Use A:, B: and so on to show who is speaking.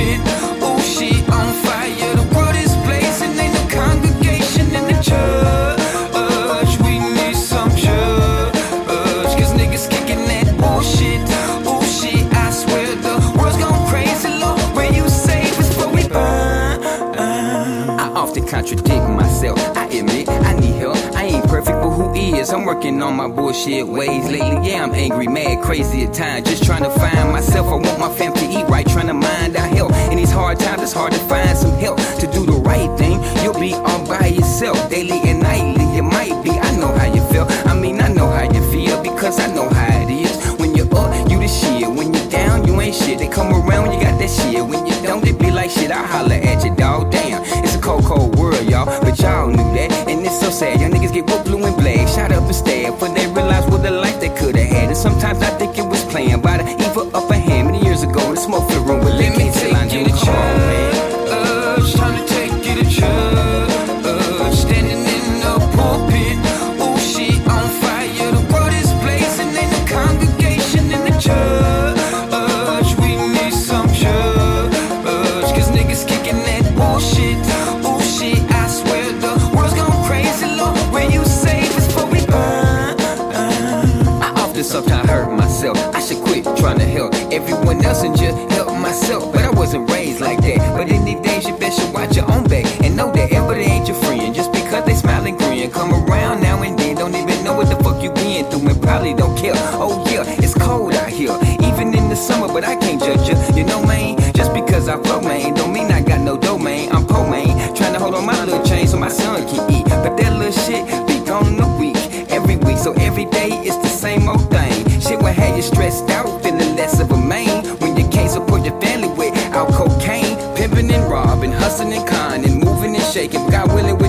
A: paint contradict myself. I admit I need help. I ain't perfect, but who is? I'm working on my bullshit ways lately. Yeah, I'm angry, mad, crazy at times. Just trying to find myself. I want my fam to eat right, trying to mind our health. In these hard times, it's hard to find some help to do the right thing. You'll be all by yourself, daily and nightly. It might be. I know how you feel. I mean, I know how you feel because I know how it is. When you're up, you the shit. When you're down, you ain't shit. They come around you got that shit. When you don't, they be like shit. I holler at black, shot up and I should quit trying to help everyone else and just help myself. But I wasn't raised like that. But in these days, you best should watch your own back and know that everybody ain't your friend. Just because they smile and grin, come around now and then, don't even know what the fuck you been through and probably don't care. Oh yeah, it's cold out here, even in the summer, but I can't judge you. You know, man, just because I flow, man, don't mean I got no domain. I'm poor, man, trying to hold on my little chain so my son can eat. But that little shit shaking. God willing,